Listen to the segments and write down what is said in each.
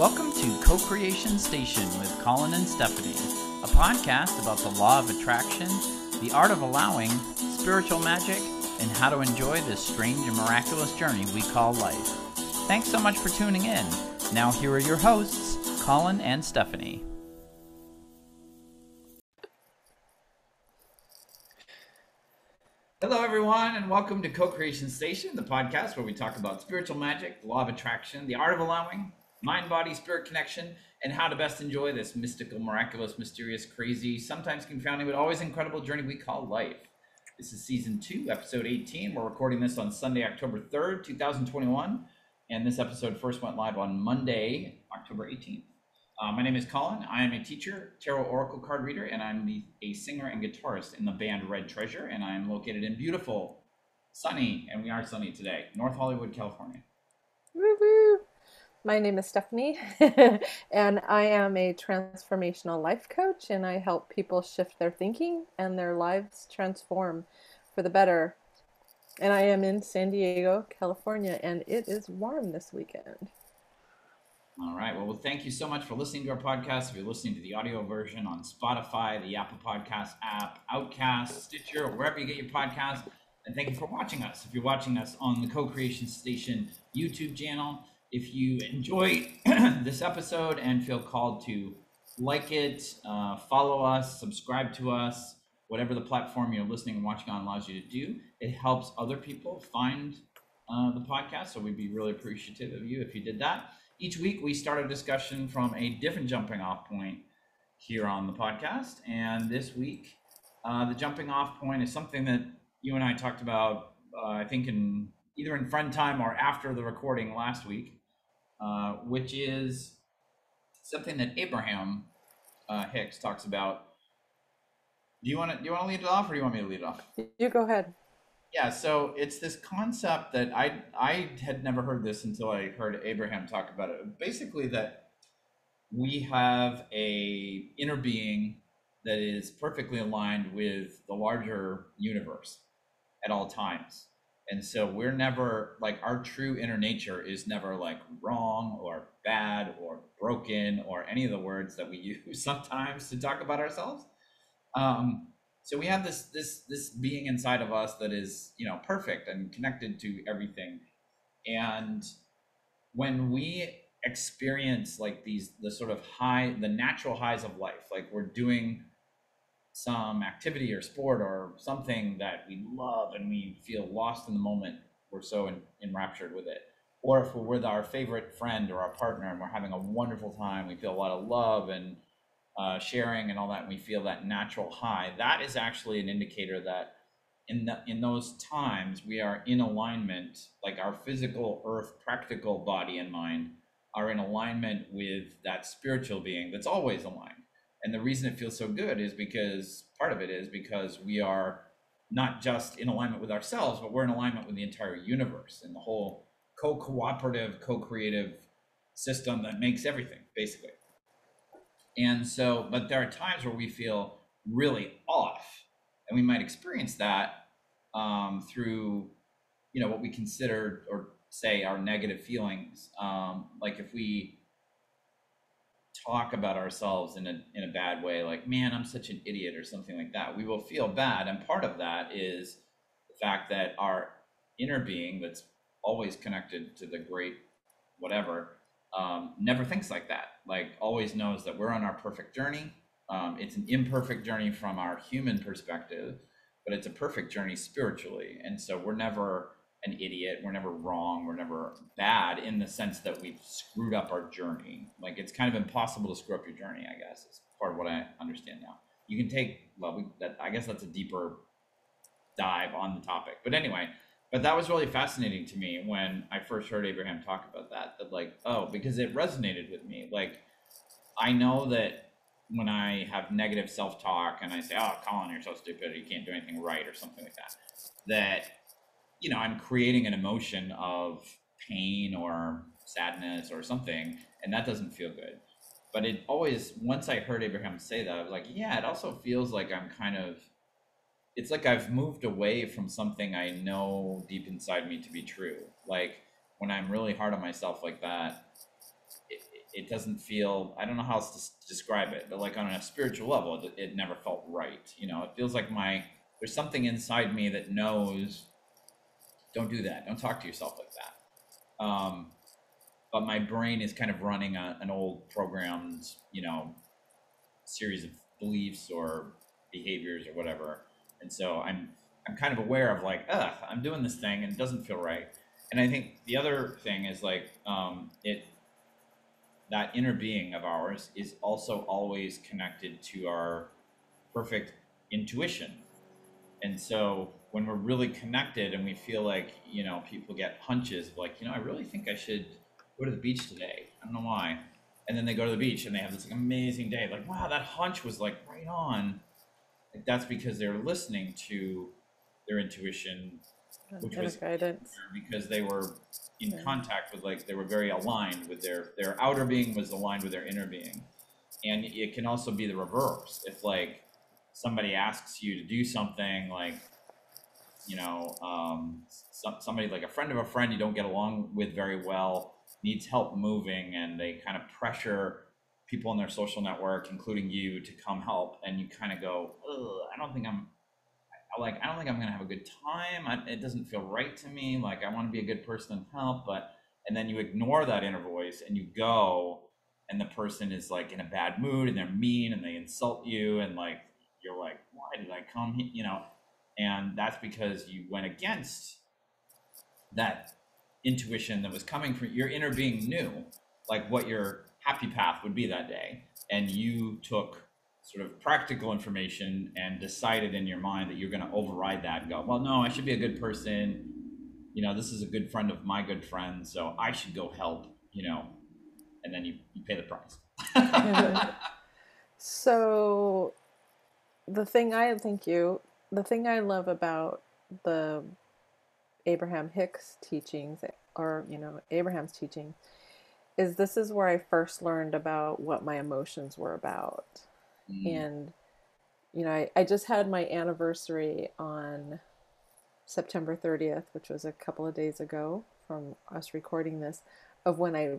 Welcome to Co Creation Station with Collin and Stephanie, a podcast about the law of attraction, the art of allowing, spiritual magic, and how to enjoy this strange and miraculous journey we call life. Thanks so much for tuning in. Now, here are your hosts, Collin and Stephanie. Hello, everyone, and welcome to Co Creation Station, the podcast where we talk about spiritual magic, the law of attraction, the art of allowing, mind body spirit connection, and how to best enjoy this mystical, miraculous, mysterious, crazy, sometimes confounding, but always incredible journey we call life. This is season two, episode 18. We're recording this on Sunday, October 3rd, 2021, and this episode first went live on Monday, October 18th. Uh, my name is Collin. I am a teacher, tarot oracle card reader, and I'm the, a singer and guitarist in the band Red Treasure. And I'm located in beautiful, sunny, and we are sunny today, North Hollywood, California. Woo-woo. My name is Stephanie, and I am a transformational life coach, and I help people shift their thinking and their lives transform for the better. And I am in San Diego, California, and it is warm this weekend. All right. Well, well, thank you so much for listening to our podcast. If you're listening to the audio version on Spotify, the Apple Podcast app, Overcast, Stitcher, wherever you get your podcasts, and thank you for watching us. If you're watching us on the Co Creation Station YouTube channel, if you enjoy this episode and feel called to like it, uh, follow us, subscribe to us, whatever the platform you're listening and watching on allows you to do, it helps other people find uh, the podcast. So we'd be really appreciative of you if you did that. Each week, we start a discussion from a different jumping off point here on the podcast. And this week, uh, the jumping off point is something that you and I talked about, uh, I think, in either in friend time or after the recording last week, uh, which is something that Abraham uh, Hicks talks about. Do you want to do you want to lead it off, or do you want me to lead it off? You go ahead. Yeah, so it's this concept that I I had never heard this until I heard Abraham talk about it. Basically, that we have a inner being that is perfectly aligned with the larger universe at all times. And so we're never like our true inner nature is never like wrong or bad or broken or any of the words that we use sometimes to talk about ourselves. Um, so we have this this this being inside of us that is you know perfect and connected to everything and when we experience like these the sort of high the natural highs of life like we're doing some activity or sport or something that we love and we feel lost in the moment we're so in, enraptured with it or if we're with our favorite friend or our partner and we're having a wonderful time we feel a lot of love and uh, sharing and all that, and we feel that natural high, that is actually an indicator that in the, in those times we are in alignment, like our physical earth, practical body and mind are in alignment with that spiritual being that's always aligned. And the reason it feels so good is because part of it is because we are not just in alignment with ourselves, but we're in alignment with the entire universe and the whole co-cooperative, co-creative system that makes everything, basically. And so, but there are times where we feel really off, and we might experience that um, through, you know, what we consider or say our negative feelings. Um, like if we talk about ourselves in a in a bad way, like "man, I'm such an idiot" or something like that, we will feel bad. And part of that is the fact that our inner being, that's always connected to the great whatever, um, never thinks like that. Like always knows that we're on our perfect journey. Um, it's an imperfect journey from our human perspective, but it's a perfect journey spiritually. And so we're never an idiot. We're never wrong. We're never bad in the sense that we've screwed up our journey. Like it's kind of impossible to screw up your journey. I guess is part of what I understand now. You can take well, we, that I guess that's a deeper dive on the topic. But anyway, but that was really fascinating to me when I first heard Abraham talk about that. That like, oh, because it resonated with me. Like, I know that when I have negative self talk and I say, "Oh, Collin, you're so stupid. You can't do anything right," or something like that, that you know, I'm creating an emotion of pain or sadness or something, and that doesn't feel good. But it always, once I heard Abraham say that, I was like, yeah, it also feels like I'm kind of it's like I've moved away from something I know deep inside me to be true. Like when I'm really hard on myself like that, it, it doesn't feel i don't know how else to describe it but like on a spiritual level it, it never felt right you know it feels like my there's something inside me that knows don't do that. Don't talk to yourself like that. Um, but my brain is kind of running a, an old programmed you know series of beliefs or behaviors or whatever. And so i'm i'm kind of aware of like ugh i'm doing this thing and it doesn't feel right. And i think the other thing is like um, it that inner being of ours is also always connected to our perfect intuition. And so when we're really connected and we feel like, you know, people get hunches of like, you know, I really think I should go to the beach today. I don't know why. And then they go to the beach and they have this like, amazing day. Like, wow, that hunch was like right on. Like that's because they're listening to their intuition which was guidance. because they were in yeah. contact with like they were very aligned with their their outer being was aligned with their inner being and it can also be the reverse if like somebody asks you to do something like you know um, some, somebody like a friend of a friend you don't get along with very well needs help moving and they kind of pressure people in their social network including you to come help and you kind of go i don't think i'm like I don't think I'm gonna have a good time. I, it doesn't feel right to me. Like I want to be a good person and help, but and then you ignore that inner voice and you go, and the person is like in a bad mood and they're mean and they insult you and like you're like, why did I come here? You know, and that's because you went against that intuition that was coming from your inner being knew like what your happy path would be that day and you took sort of practical information and decided in your mind that you're going to override that and go, well, no, I should be a good person. You know, this is a good friend of my good friend, so I should go help, you know, and then you, you pay the price. so the thing I thank you, the thing I love about the Abraham Hicks teachings or, you know, Abraham's teaching is this is where I first learned about what my emotions were about Mm. And, you know, I, I just had my anniversary on September 30th, which was a couple of days ago from us recording this, of when I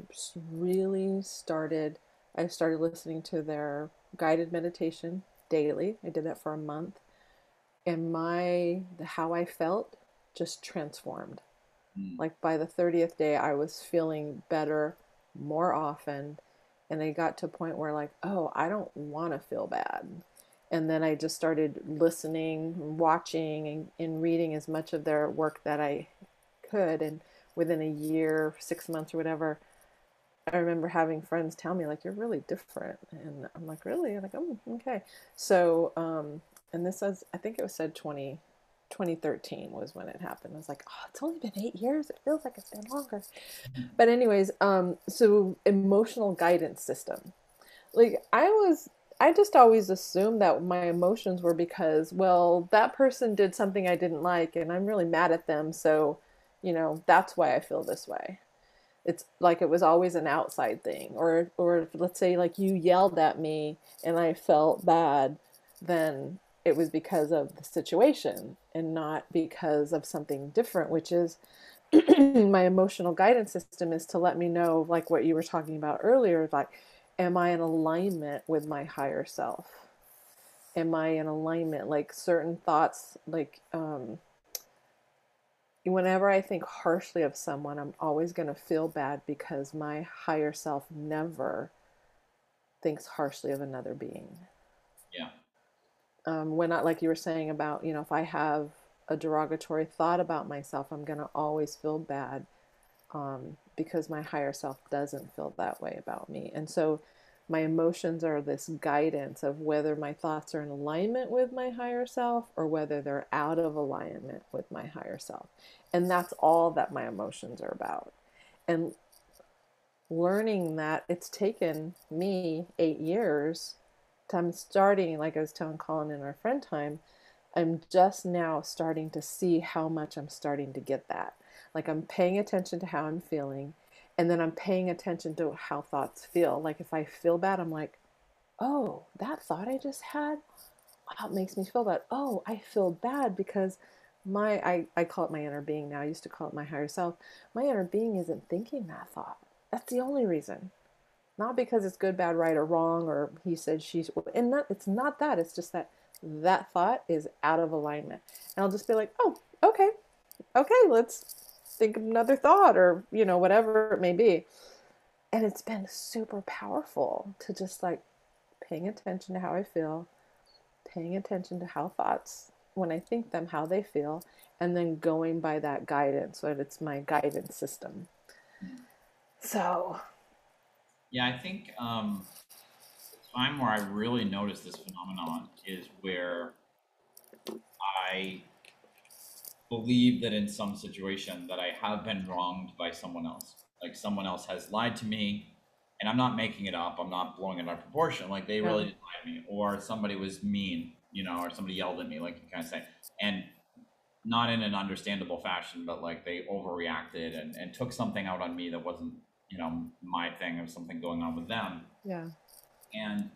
really started. I started listening to their guided meditation daily. I did that for a month. And my, how I felt just transformed. Mm. Like by the 30th day, I was feeling better more often and I got to a point where like, oh, I don't want to feel bad. And then I just started listening, watching, and, and reading as much of their work that I could. And within a year, six months, or whatever, I remember having friends tell me like, "You're really different," and I'm like, "Really?" I'm like, "Oh, okay." So, um, and this was, I think it was said 20, 2013 was when it happened. I was like, oh, it's only been eight years. It feels like it's been longer. But anyways, um, so emotional guidance system. Like I was, I just always assumed that my emotions were because, well, that person did something I didn't like, and I'm really mad at them. So, you know, that's why I feel this way. It's like it was always an outside thing, or or let's say like you yelled at me and I felt bad, then it was because of the situation and not because of something different, which is my emotional guidance system is to let me know, like what you were talking about earlier, like, am I in alignment with my higher self? Am I in alignment? Like certain thoughts, like, um, whenever I think harshly of someone, I'm always going to feel bad because my higher self never thinks harshly of another being. Yeah um, when I, like you were saying about, you know, if I have a derogatory thought about myself, I'm going to always feel bad um, because my higher self doesn't feel that way about me. And so my emotions are this guidance of whether my thoughts are in alignment with my higher self or whether they're out of alignment with my higher self. And that's all that my emotions are about. And learning that it's taken me eight years I'm starting, like I was telling Collin in our friend time, I'm just now starting to see how much I'm starting to get that. Like I'm paying attention to how I'm feeling, and then I'm paying attention to how thoughts feel. Like if I feel bad, I'm like, oh, that thought I just had, wow, it makes me feel bad. Oh, I feel bad because my I, I call it my inner being now. I used to call it my higher self. My inner being isn't thinking that thought. That's the only reason. Not because it's good, bad, right, or wrong, or he said she's, and it's not that. It's just that that thought is out of alignment. And I'll just be like, oh, okay, okay, let's think of another thought, or, you know, whatever it may be. And it's been super powerful to just like paying attention to how I feel, paying attention to how thoughts, when I think them, how they feel, and then going by that guidance, so it's my guidance system. So, yeah, I think um, the time where I really noticed this phenomenon is where I believe that in some situation that I have been wronged by someone else. Like someone else has lied to me, and I'm not making it up. I'm not blowing it out of proportion. Like they really did lie to me, or somebody was mean, you know, or somebody yelled at me, like you kind of say, and not in an understandable fashion, but like they overreacted and, and took something out on me that wasn't, you know, my thing or something going on with them. yeah. And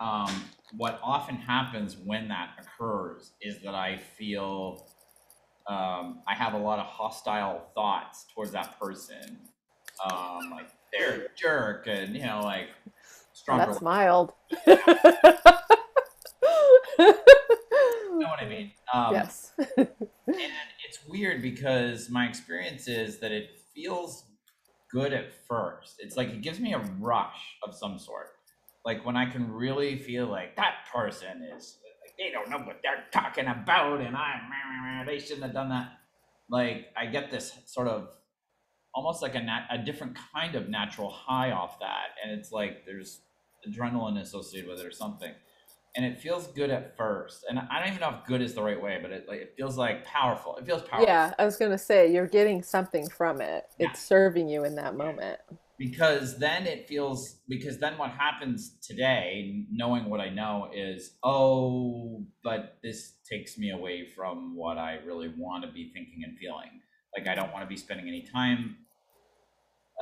um, what often happens when that occurs is that I feel um, I have a lot of hostile thoughts towards that person. Um, like they're a jerk, and you know, like stronger. That's mild. you know what I mean? Um, yes. and it's weird because my experience is that it feels good at first. It's like it gives me a rush of some sort. Like when I can really feel like that person is like they don't know what they're talking about, and I they shouldn't have done that. Like I get this sort of almost like a nat- a different kind of natural high off that, and it's like there's adrenaline associated with it or something and it feels good at first. And I don't even know if good is the right way, but it like it feels like powerful. It feels powerful. Yeah, I was gonna say you're getting something from it. Yeah. It's serving you in that moment. Because then it feels because then what happens today, knowing what I know, is oh, but this takes me away from what I really want to be thinking and feeling. Like I don't want to be spending any time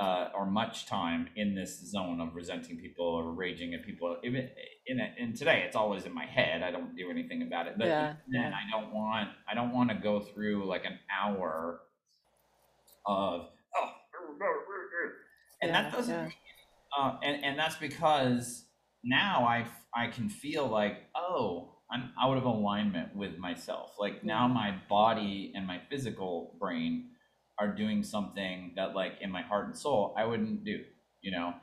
uh, or much time in this zone of resenting people or raging at people. Even in it, and today, it's always in my head. I don't do anything about it. But Yeah, then yeah. I don't want I don't want to go through like an hour of oh, and that doesn't. yeah. Uh, and and that's because now I I can feel like oh I'm out of alignment with myself. Like now my body and my physical brain are doing something that like in my heart and soul I wouldn't do. You know,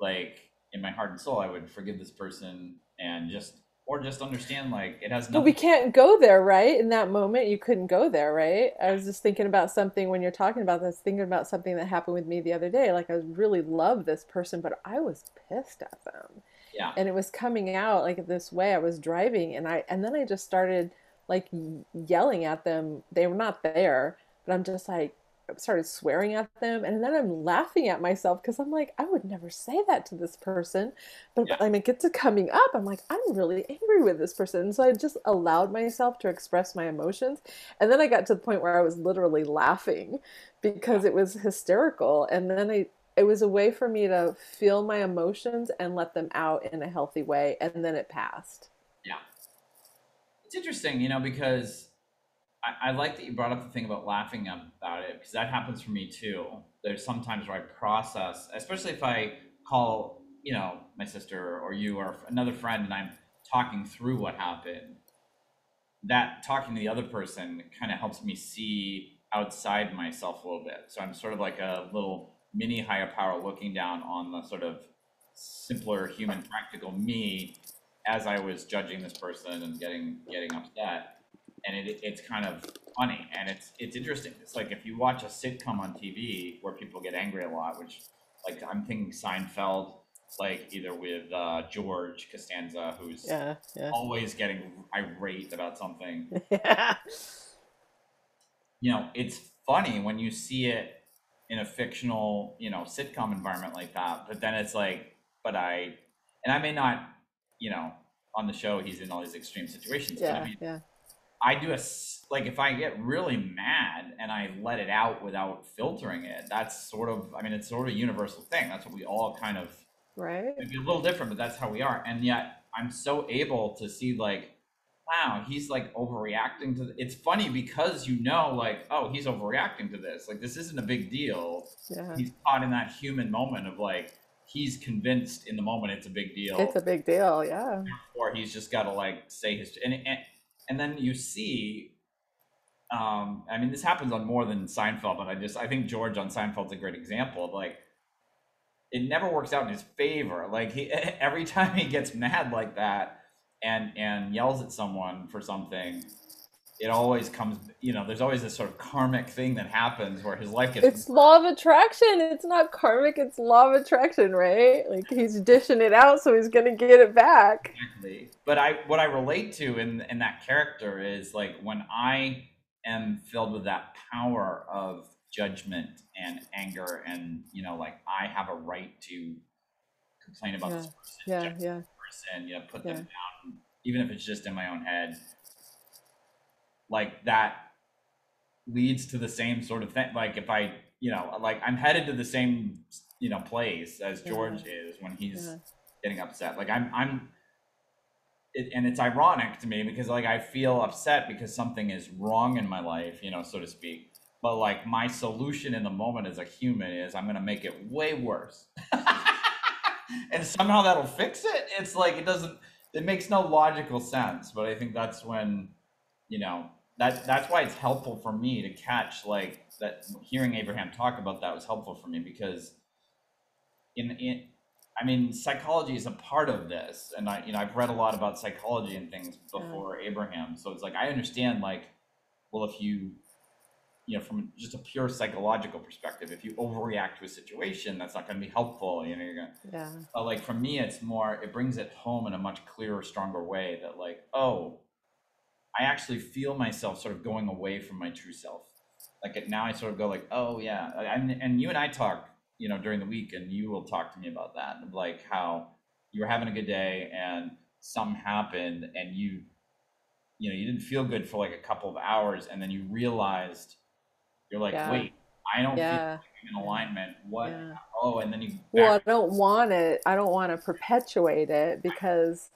like in my heart and soul I would forgive this person and just or just understand like it has But nothing. we can't go there, right? In that moment, you couldn't go there, right? I was just thinking about something when you're talking about this, thinking about something that happened with me the other day. Like, I really love this person, but I was pissed at them. yeah. And it was coming out like this way. I was driving and I, and then I just started like yelling at them. They were not there, but I'm just like, started swearing at them. And then I'm laughing at myself because I'm like, I would never say that to this person. But Yeah. when it gets to coming up, I'm like, I'm really angry with this person. And so I just allowed myself to express my emotions. And then I got to the point where I was literally laughing because it was hysterical. And then I, it was a way for me to feel my emotions and let them out in a healthy way. And then it passed. Yeah. It's interesting, you know, because I, like that you brought up the thing about laughing about it because that happens for me too. There's sometimes where I process, especially if I call, you know, my sister or you or another friend and I'm talking through what happened. That talking to the other person kind of helps me see outside myself a little bit. So I'm sort of like a little mini higher power looking down on the sort of simpler human practical me as I was judging this person and getting getting upset, and it, it's kind of funny and it's it's interesting. It's like if you watch a sitcom on TV where people get angry a lot, which like I'm thinking Seinfeld, like either with uh, George Costanza, who's Yeah, yeah. always getting irate about something. yeah. You know, it's funny when you see it in a fictional, you know, sitcom environment like that. But then it's like, but I, and I may not, you know, on the show he's in all these extreme situations. But I Yeah, mean, yeah. I do a like if I get really mad and I let it out without filtering it. That's sort of I mean it's sort of a universal thing. That's what we all kind of Right? maybe a little different, but that's how we are. And yet I'm so able to see like, wow, he's like overreacting to. It's funny because you know like oh he's overreacting to this. Like this isn't a big deal. Yeah. He's caught in that human moment of like he's convinced in the moment it's a big deal. It's a big deal, yeah. Or he's just got to like say his and, and and then you see. Um, I mean, this happens on more than Seinfeld, but I just I think George on Seinfeld's a great example of like it never works out in his favor. Like he every time he gets mad like that and and yells at someone for something, it always comes you know there's always this sort of karmic thing that happens where his life gets it's law of attraction. It's not karmic it's law of attraction right? Like he's dishing it out so he's gonna get it back. Exactly. But i what i relate to in in that character is like when i am filled with that power of judgment and anger and you know like i have a right to complain about yeah. this person yeah yeah. person you know put Yeah. them down even if it's just in my own head like that leads to the same sort of thing. Like if i you know like i'm headed to the same you know place as Yeah. george is when he's yeah. getting upset. Like i'm i'm it, and it's ironic to me because like i feel upset because something is wrong in my life you know so to speak. But like my solution in the moment as a human is i'm going to make it way worse. And somehow that'll fix it? It's like it doesn't it makes no logical sense. But i think that's when you know that that's why it's helpful for me to catch like that hearing abraham talk about that was helpful for me because in in I mean, psychology is a part of this, and I, you know, I've read a lot about psychology and things before Abraham, so it's like I understand, like, well, if you, you know, from just a pure psychological perspective, if you overreact to a situation, that's not going to be helpful. You know, you're gonna, yeah. But like for me, it's more, it brings it home in a much clearer, stronger way that, like, oh, I actually feel myself sort of going away from my true self. Like it, now, I sort of go like, oh yeah, I, and and you and I talk, you know, during the week, and you will talk to me about that, like how you were having a good day and something happened, and you, you know, you didn't feel good for like a couple of hours, and then you realized, you're like, Yeah. wait, I don't feel yeah like in alignment. What? yeah Oh, and then you. well i don't want it i don't want to perpetuate it because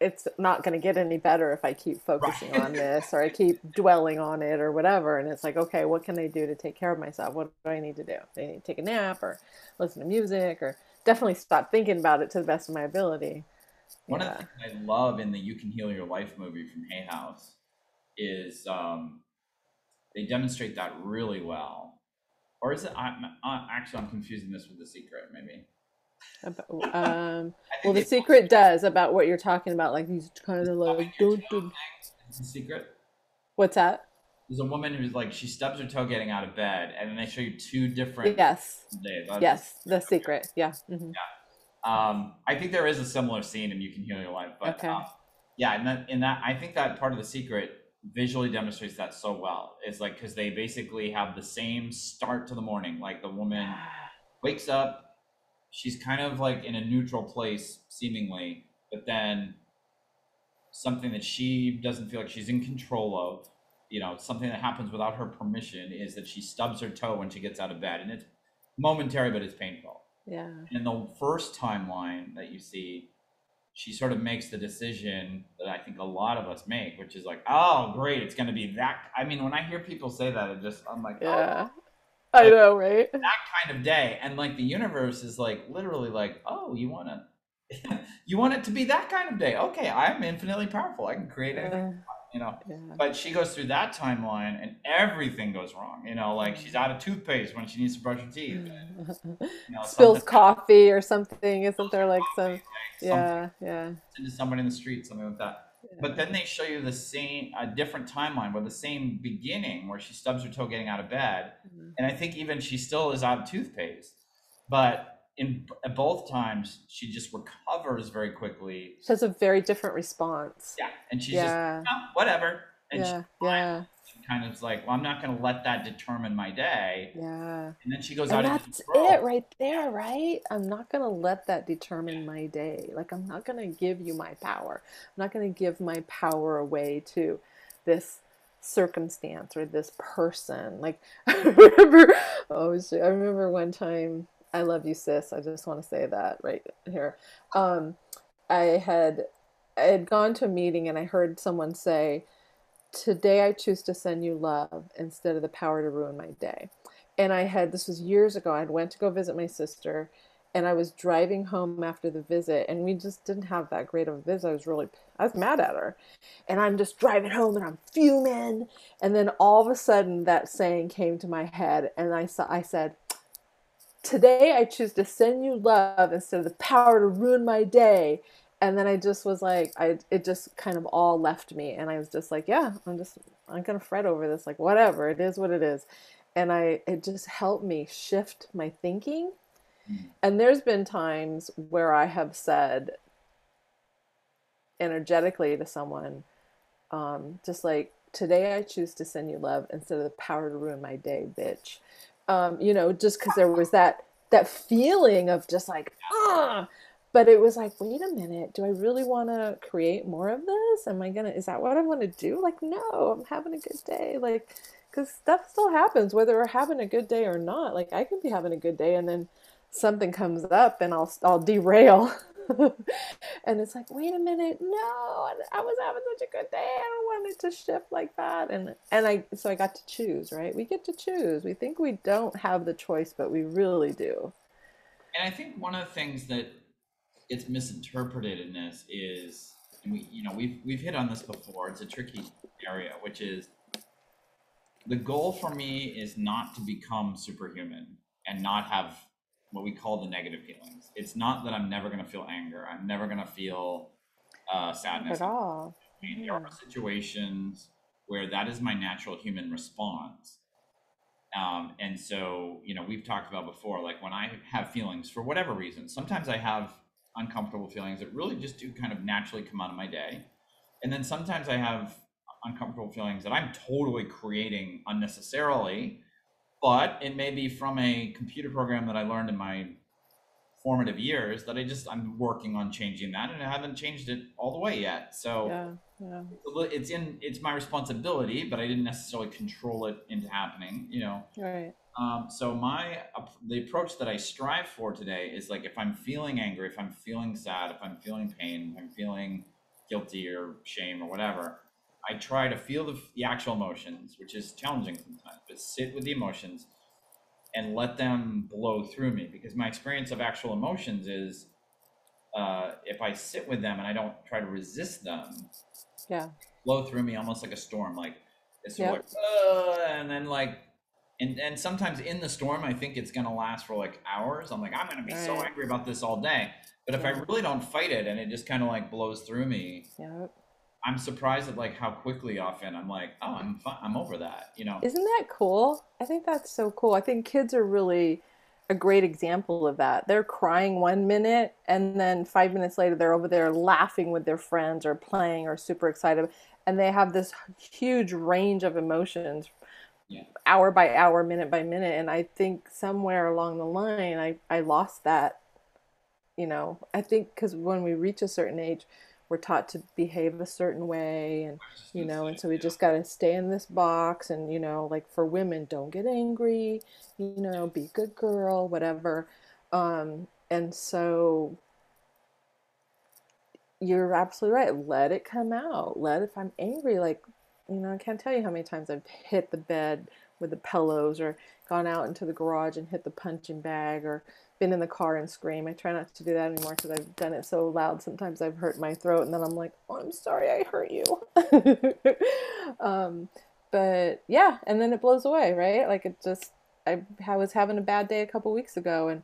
it's not going to get any better if i keep focusing Right. on this or i keep dwelling on it or whatever and it's like okay what can i do to take care of myself what do i need to do do i need to take a nap or listen to music or definitely stop thinking about it to the best of my ability One yeah of the things I love in the "You Can Heal Your Life" movie from Hay House is um, they demonstrate that really well. Or is it? I'm, actually, I'm confusing this with The Secret. Maybe. Um, well the secret does about what you're talking about like these kind of like don't do It's The Secret. what's that There's a woman who's like she stubs her toe getting out of bed, and then they show you two different yes days. Yes the secret yeah hmm Um, I think there is a similar scene in "You Can Heal Your Life," but Okay. um, yeah, and that in that I think that part of the secret visually demonstrates that so well. It's like because they basically have the same start to the morning. Like the woman wakes up, she's kind of like in a neutral place seemingly, but then something that she doesn't feel like she's in control of, you know, something that happens without her permission is that she stubs her toe when she gets out of bed, and it's momentary, but it's painful yeah in the first timeline that you see, she sort of makes the decision that I think a lot of us make, which is like, oh, great, it's going to be that. I mean, when I hear people say that, it just, I'm like, oh, yeah oh, i know right that kind of day. And like the universe is like, literally like, oh, you want to, you want it to be that kind of day. Okay, I'm infinitely powerful. I can create anything, Uh, you know. yeah But she goes through that timeline and everything goes wrong. You know, like she's out of toothpaste when she needs to brush her teeth. You know, spills coffee or something isn't there like some something yeah yeah into someone in the street, something like that. But then they show you the same, a different timeline where the same beginning where she stubs her toe getting out of bed, Mhm. and I think even she still is out of toothpaste, but in both times she just recovers very quickly. she has a very different response. Yeah, and she's yeah. Just oh, whatever, and yeah yeah kind of like, well, I'm not going to let that determine my day. yeah. And then she goes and out that's it right there right? I'm not going to let that determine my day. Like i'm not going to give you my power. I'm not going to give my power away to this circumstance or this person. Like i remember oh i remember one time i love you sis. I just want to say that right here. Um i had i had gone to a meeting and i heard someone say today i choose to send you love instead of the power to ruin my day and I had this was years ago. I went to go visit my sister, and I was driving home after the visit, and we just didn't have that great of a visit. I was really, I was mad at her, and I'm just driving home, and I'm fuming, and then all of a sudden that saying came to my head, and I saw, I said, "Today I choose to send you love instead of the power to ruin my day." And then I just was like, I it just kind of all left me, and I was just like, yeah, I'm just, I'm gonna fret over this, like whatever, it is what it is, and I, it just helped me shift my thinking. And there's been times where I have said energetically to someone, um, just like, today I choose to send you love instead of the power to ruin my day, bitch. Um, you know, just because there was that that feeling of just like, ah, but it was like, wait a minute, do I really want to create more of this? Am I gonna? Is that what I want to do? Like, no, I'm having a good day. Like, because stuff still happens whether we're having a good day or not. Like, I can be having a good day and then something comes up and I'll I'll derail. and it's like, wait a minute, no, I was having such a good day. I don't want it to shift like that. And and I so I got to choose, right? We get to choose. We think we don't have the choice, but we really do. And I think one of the things that gets misinterpreted in this is, and we you know we've we've hit on this before. It's a tricky area, which is the goal for me is not to become superhuman and not have what we call the negative feelings. It's not that I'm never going to feel anger. I'm never going to feel uh, sadness at all. I mean, there are situations where that is my natural human response. Um, and so, you know, we've talked about before, like when I have feelings for whatever reason, sometimes I have uncomfortable feelings that really just do kind of naturally come out of my day. And then sometimes I have uncomfortable feelings that I'm totally creating unnecessarily but it may be from a computer program that I learned in my formative years that I just I'm working on changing that and I haven't changed it all the way yet. So yeah, yeah. it's in it's my responsibility, but I didn't necessarily control it into happening. You know. Right. Um, so my the approach that I strive for today is like if I'm feeling angry, if I'm feeling sad, if I'm feeling pain, if I'm feeling guilty or shame or whatever, I try to feel the, the actual emotions, which is challenging sometimes, but sit with the emotions and let them blow through me. Because my experience of actual emotions is uh, if I sit with them and I don't try to resist them, yeah, blow through me almost like a storm. Like it's yep. like, uh, and then like, and and sometimes in the storm, I think it's gonna last for like hours. I'm like, I'm gonna be right. so angry about this all day. But if yeah. I really don't fight it and it just kind of like blows through me, yep. I'm surprised at like how quickly often I'm like, oh, I'm fine. I'm over that. You know. Isn't that cool? I think that's so cool. I think kids are really a great example of that. They're crying one minute and then 5 minutes later they're over there laughing with their friends or playing or super excited and they have this huge range of emotions yeah. hour by hour, minute by minute and I think somewhere along the line I I lost that you know. I think cuz when we reach a certain age we're taught to behave a certain way and you know and so we just got to stay in this box and you know like for women don't get angry you know be a good girl whatever um and so you're absolutely right let it come out let if i'm angry like you know i can't tell you how many times i've hit the bed with the pillows or gone out into the garage and hit the punching bag or been in the car and scream. I try not to do that anymore because I've done it so loud. Sometimes I've hurt my throat, and then I'm like, "Oh, I'm sorry, I hurt you." um, but yeah, and then it blows away, right? Like it just. I, I was having a bad day a couple weeks ago, and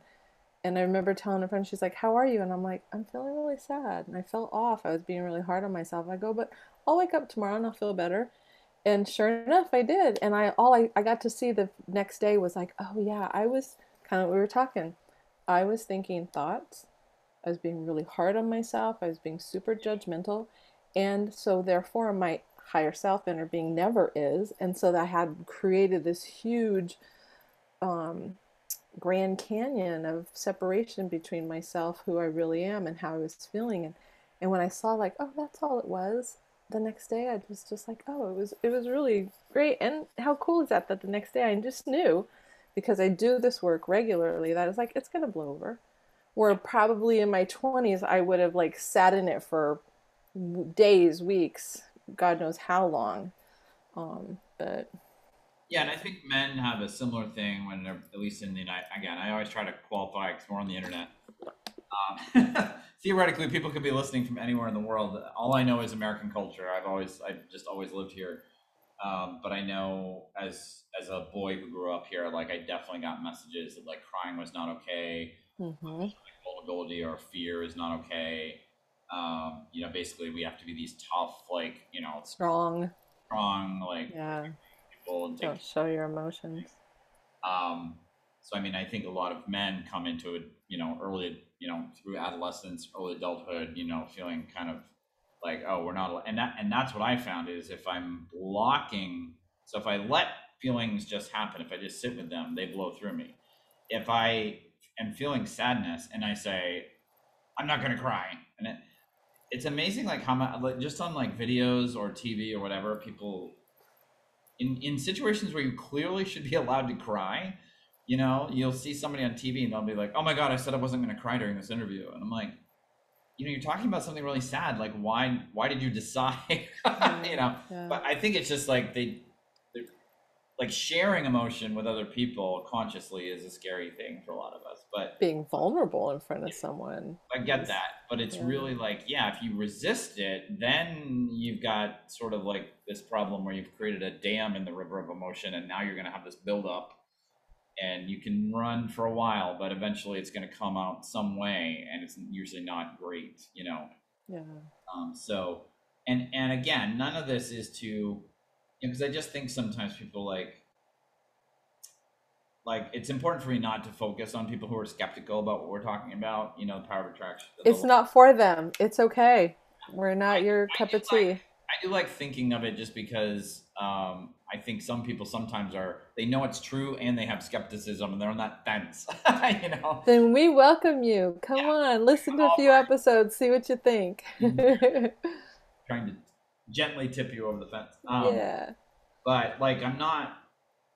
and I remember telling a friend, she's like, "How are you?" And I'm like, "I'm feeling really sad." And I felt off. I was being really hard on myself. I go, "But I'll wake up tomorrow and I'll feel better." And sure enough, I did. And I all I, I got to see the next day was like, "Oh yeah, I was kind of we were talking." I was thinking thoughts. I was being really hard on myself. I was being super judgmental. And so, therefore, my higher self inner being never is. And so, I had created this huge um, Grand Canyon of separation between myself, who I really am, and how I was feeling. And, and when I saw, like, oh, that's all it was, the next day I was just like, oh, it was it was really great. And how cool is that that the next day I just knew because I do this work regularly that is like it's gonna blow over. Where probably in my 20s I would have like sat in it for days, weeks, God knows how long. Um, but yeah, and I think men have a similar thing when they're at least in the United. Again, I always try to qualify because we're on the internet. Um, theoretically, people could be listening from anywhere in the world. All I know is American culture. I've always, I've just always lived here. Um, but I know as as a boy who grew up here, like I definitely got messages that like crying was not okay, hmm like, vulnerability or fear is not okay. Um, you know, basically we have to be these tough, like you know, Strong. strong, like Yeah. people and take Don't show your emotions. Um, so I mean, I think a lot of men come into it, you know, early, you know, through adolescence, early adulthood, you know, feeling kind of like, oh, we're not, and that, and that's what I found is if I'm blocking, so if I let feelings just happen, if I just sit with them, they blow through me. If I am feeling sadness and I say, I'm not gonna cry, and it, it's amazing like how much, like just on like videos or TV or whatever, people in in situations where you clearly should be allowed to cry, you know, you'll see somebody on TV and they'll be like, "Oh my god, I said I wasn't going to cry during this interview," and I'm like, you know, you're talking about something really sad. Like, why why did you decide? Mm-hmm. you know, Yeah. but I think it's just like they, like sharing emotion with other people consciously is a scary thing for a lot of us. But Being vulnerable in front of someone. I get is- that, but it's yeah. really like, yeah, if you resist it, then you've got sort of like this problem where you've created a dam in the river of emotion, and now you're going to have this buildup, and you can run for a while, but eventually it's going to come out some way, and it's usually not great, you know. Yeah. Um, so, and and again, none of this is to, because I just think sometimes people like, like it's important for me not to focus on people who are skeptical about what we're talking about. You know, the power of attraction. It's not for them. It's okay. We're not your I cup of tea. I do like thinking of it just because um, I think some people sometimes are they know it's true and they have skepticism and they're on that fence. you know, Then we welcome you. Come Yeah. on, listen to a few episodes, see what you think. trying to gently tip you over the fence. Um, yeah. but like I'm not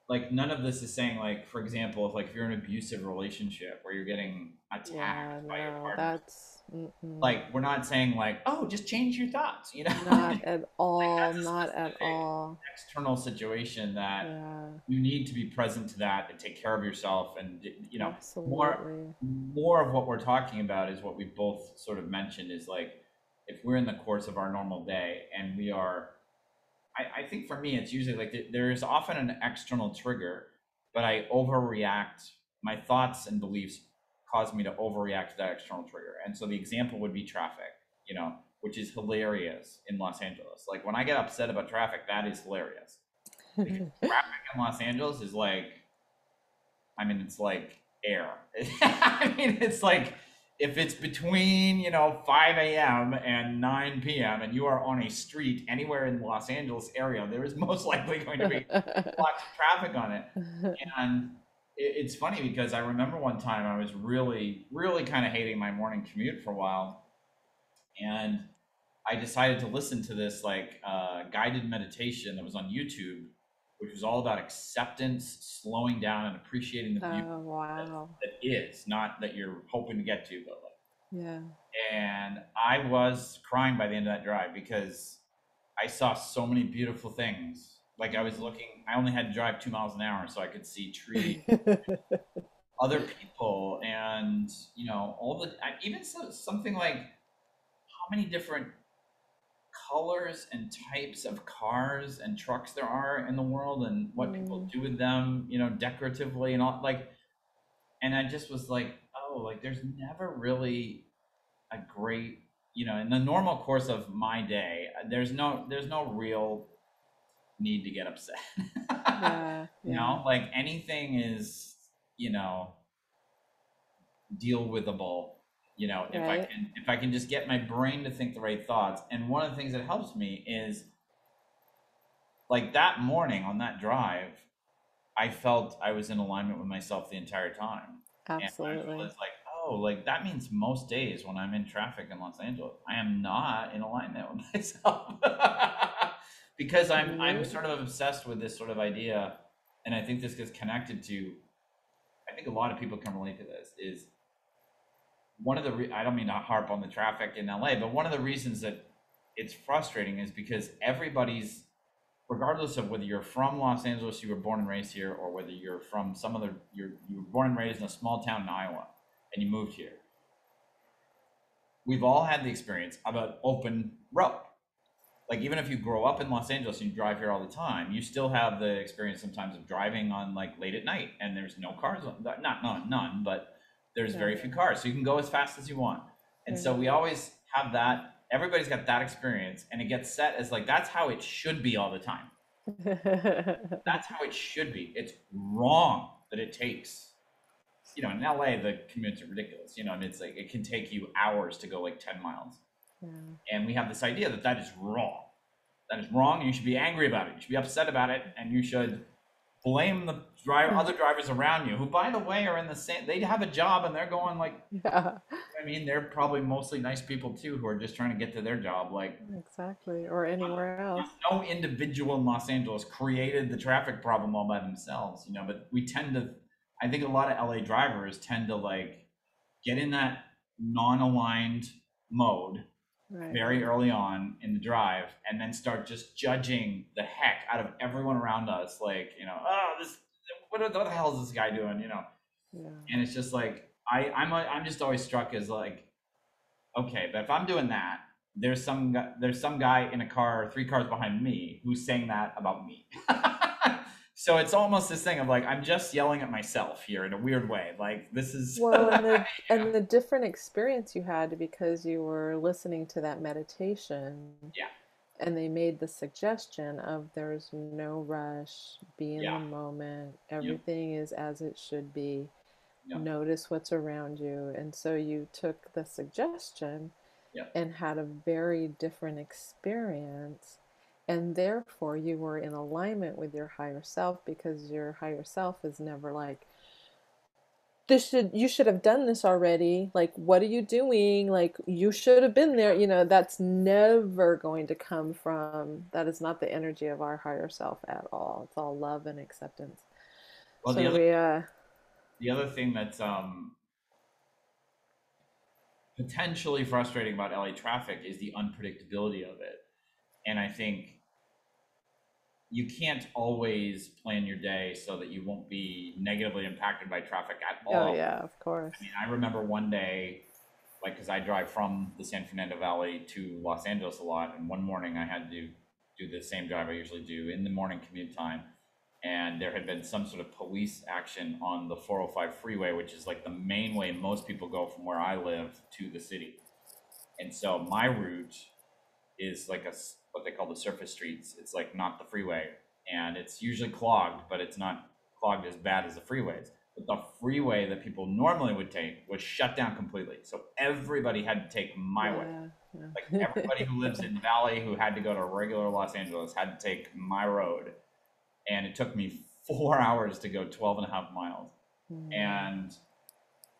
like none of this is saying like for example if like if you're in an abusive relationship where you're getting attacked Yeah, by your partner that's mm-mm. like we're not saying like oh just change your thoughts you know not at all, a not at all. external situation that Yeah, you need to be present to that and take care of yourself and you know absolutely. more more of what we're talking about is what we both sort of mentioned is like if we're in the course of our normal day and we are I, I think for me it's usually like th- there is often an external trigger but i overreact my thoughts and beliefs cause me to overreact to that external trigger and so the example would be traffic you know which is hilarious in los angeles like when i get upset about traffic that is hilarious traffic in Los Angeles is like, I mean, it's like air. I mean, it's like if it's between, you know, 5 a.m. and 9 p.m. and you are on a street anywhere in the Los Angeles area, there is most likely going to be lots of traffic on it. And it's funny because I remember one time I was really, really kind of hating my morning commute for a while. And I decided to listen to this like uh, guided meditation that was on YouTube, which was all about acceptance, slowing down, and appreciating the beauty oh wow. that is, not that you're hoping to get to, but like. Yeah. And I was crying by the end of that drive because I saw so many beautiful things. Like I was looking, I only had to drive two miles an hour, so I could see trees, other people, and you know all the even so, something like how many different colors and types of cars and trucks there are in the world and what people do with them you know decoratively and all like and i just was like oh like there's never really a great you know in the normal course of my day uh, there's no there's no real need to get upset yeah. you know like anything is you know deal withable you know if i can if i can just get my brain to think the right thoughts and one of the things that helps me is like that morning on that drive i felt i was in alignment with myself the entire time Absolutely. It's like, oh, like that means most days when I'm in traffic in Los Angeles, I am not in alignment with myself. Because I'm I'm Mhm. sort of obsessed with this sort of idea, and I think this gets connected to I think a lot of people can relate to this, is one of the re- I don't mean to harp on the traffic in LA, but one of the reasons that it's frustrating is because everybody's regardless of whether you're from Los Angeles, you were born and raised here, or whether you're from some other, you're you were born and raised in a small town in Iowa, and you moved here. we've all had the experience of an open road. Like even if you grow up in Los Angeles and you drive here all the time, you still have the experience sometimes of driving on like late at night and there's no cars, not not none, but there's very few cars, so you can go as fast as you want. And so we always have that. Everybody's got that experience, and it gets set as like that's how it should be all the time. That's how it should be. It's wrong that it takes. You know, in LA, the commutes are ridiculous. You know, and it's like it can take you hours to go like ten miles, Yeah. and we have this idea that that is wrong. That is wrong, and you should be angry about it. You should be upset about it, and you should blame the driver, hmm. other drivers around you, who, by the way, are in the same. They have a job, and they're going like. Yeah, I mean, they're probably mostly nice people too, who are just trying to get to their job. Like, exactly. Or anywhere uh, else. no individual in Los Angeles created the traffic problem all by themselves, you know, but we tend to, I think a lot of LA drivers tend to like get in that non-aligned mode Right. very early on in the drive and then start just judging the heck out of everyone around us. Like, you know, oh, this, what, what the hell is this guy doing? You know, Yeah. and it's just like, I, I'm, a, I'm just always struck as like, okay, but if I'm doing that, there's some guy, there's some guy in a car three cars behind me who's saying that about me. so it's almost this thing of like I'm just yelling at myself here in a weird way. Like this is Well, and the and the different experience you had because you were listening to that meditation. Yeah. And they made the suggestion of there's no rush, be in Yeah. the moment, everything is as it should be. Yeah. Notice what's around you. And so you took the suggestion Yeah. and had a very different experience. And therefore, you were in alignment with your higher self because your higher self is never like, this should you should have done this already. Like what are you doing? Like you should have been there. You know that's never going to come from that is not the energy of our higher self at all. It's all love and acceptance. Well, so the other, we uh the other thing that's um, potentially frustrating about LA traffic is the unpredictability of it. And I think you can't always plan your day so that you won't be negatively impacted by traffic at oh, all. oh yeah of course I mean, I remember one day, like, because I drive from the San Fernando Valley to Los Angeles a lot, and one morning I had to do the same drive I usually do in the morning commute time, and there had been some sort of police action on the 405 freeway, which is like the main way most people go from where I live to the city. And so my route is like a what they call the surface streets. It's like not the freeway, and it's usually clogged, but it's not clogged as bad as the freeways. But the freeway that people normally would take was shut down completely. So everybody had to take my way. yeah, yeah. Like everybody who lives in valley who had to go to regular Los Angeles had to take my road. And it took me four hours to go 12 and a half miles. Mm. And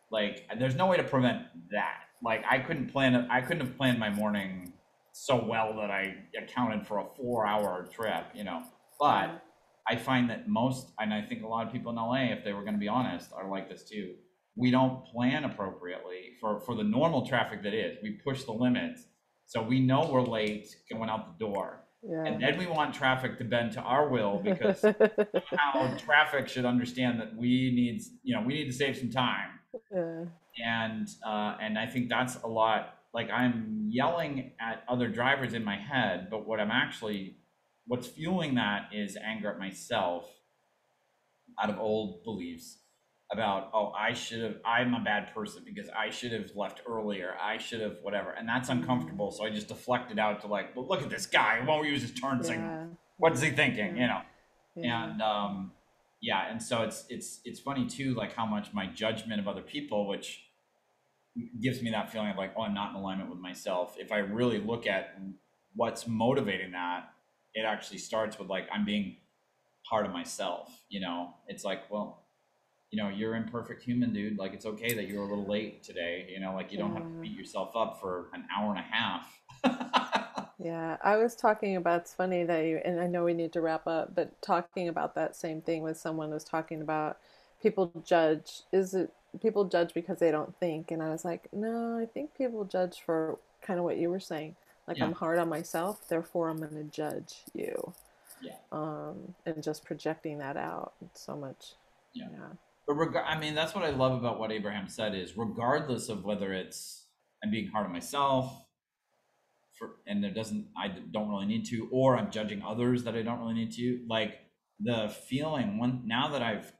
like, there's no way to prevent that. Like, I couldn't plan it. I couldn't have planned my morning so well that I accounted for a four hour trip, you know. But I find that most, and I think a lot of people in LA, if they were going to be honest, are like this too. We don't plan appropriately for, for the normal traffic that is. We push the limits. So we know we're late going out the door. yeah And then we want traffic to bend to our will because how traffic should understand that we need, you know, we need to save some time yeah and uh, and I think that's a lot. Like I'm yelling at other drivers in my head, but what I'm actually, what's fueling that is anger at myself, out of old beliefs about oh I should have I'm a bad person because I should have left earlier I should have whatever and that's uncomfortable so I just deflect it out to like well look at this guy he won't use his turn signal. What is he thinking? You know? Yeah. And um yeah and so it's it's it's funny too like how much my judgment of other people which gives me that feeling of like oh i'm not in alignment with myself. If i really look at what's motivating that it actually starts with like i'm being part of myself you know? It's like well you know you're imperfect human dude. Like it's okay that you're a little late today you know? Like you don't have to beat yourself up for an hour and a half. Yeah, I was talking about, it's funny that you, and I know we need to wrap up, but talking about that same thing with someone was talking about people judge. Is it people judge because they don't think? And I was like, no, I think people judge for kind of what you were saying. Like Yeah. I'm hard on myself, therefore I'm going to judge you. Yeah. Um, and just projecting that out so much. Yeah. Yeah. But reg- I mean, that's what I love about what Abraham said is regardless of whether it's I'm being hard on myself for, and there doesn't, I don't really need to, or I'm judging others that I don't really need to. Like the feeling when, now that I've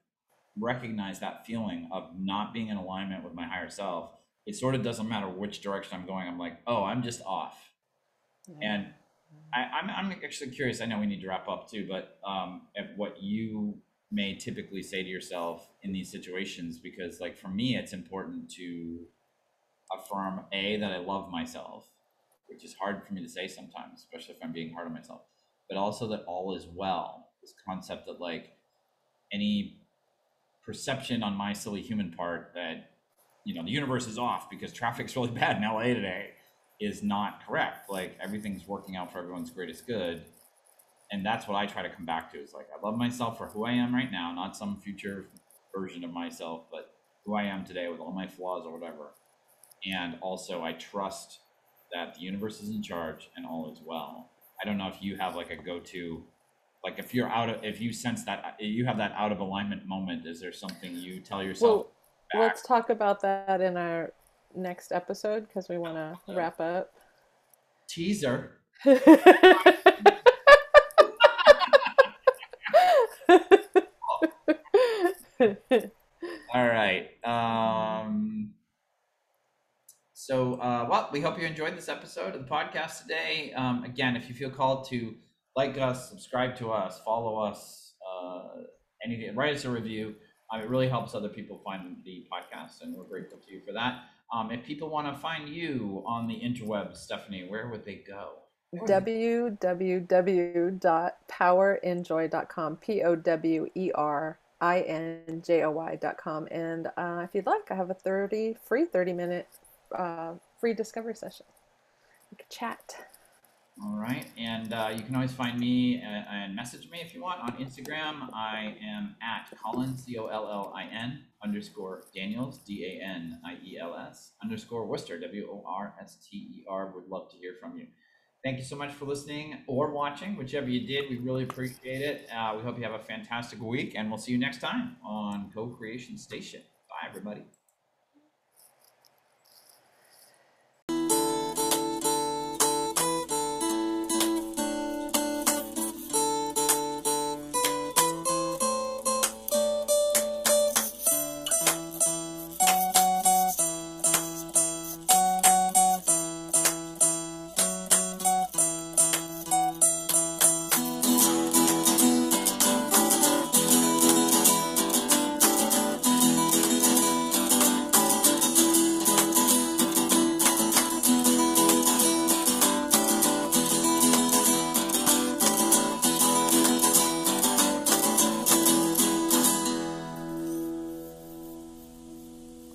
recognized that feeling of not being in alignment with my higher self, it sort of doesn't matter which direction I'm going. I'm like, oh, I'm just off. And I, I'm, I'm actually curious. I know we need to wrap up too, but um, at what you may typically say to yourself in these situations, because like for me, it's important to affirm a that I love myself, which is hard for me to say sometimes, especially if I'm being hard on myself, but also that all is well. This concept that like any perception on my silly human part that you know the universe is off because traffic's really bad in LA today is not correct. Like everything's working out for everyone's greatest good. And that's what I try to come back to is like, I love myself for who I am right now, not some future version of myself, but who I am today with all my flaws or whatever. And also, I trust that the universe is in charge and all is well. I don't know if you have like a go to, like if you're out of, if you sense that you have that out of alignment moment, is there something you tell yourself? Well, let's talk about that in our next episode because we want to wrap up. Teaser. All right. Um, so, uh, well, we hope you enjoyed this episode of the podcast today. Um, again, if you feel called to like us, subscribe to us, follow us, uh, anything, write us a review. Um, it really helps other people find the podcast, and we're grateful to you for that. Um, if people want to find you on the interweb, Stephanie, where would they go? www.powerinjoy.com, P O W E R I N J O Y.com. And uh, if you'd like, I have a 30 free 30 minute uh, free discovery session. We could chat. All right. And uh, you can always find me and, and message me if you want on Instagram. I am at Collin, C O L L I N, underscore Daniels, D A N I E L S, underscore Worster, W O R S T E R. Would love to hear from you. Thank you so much for listening or watching, whichever you did. We really appreciate it. Uh, we hope you have a fantastic week, and we'll see you next time on Co Creation Station. Bye, everybody.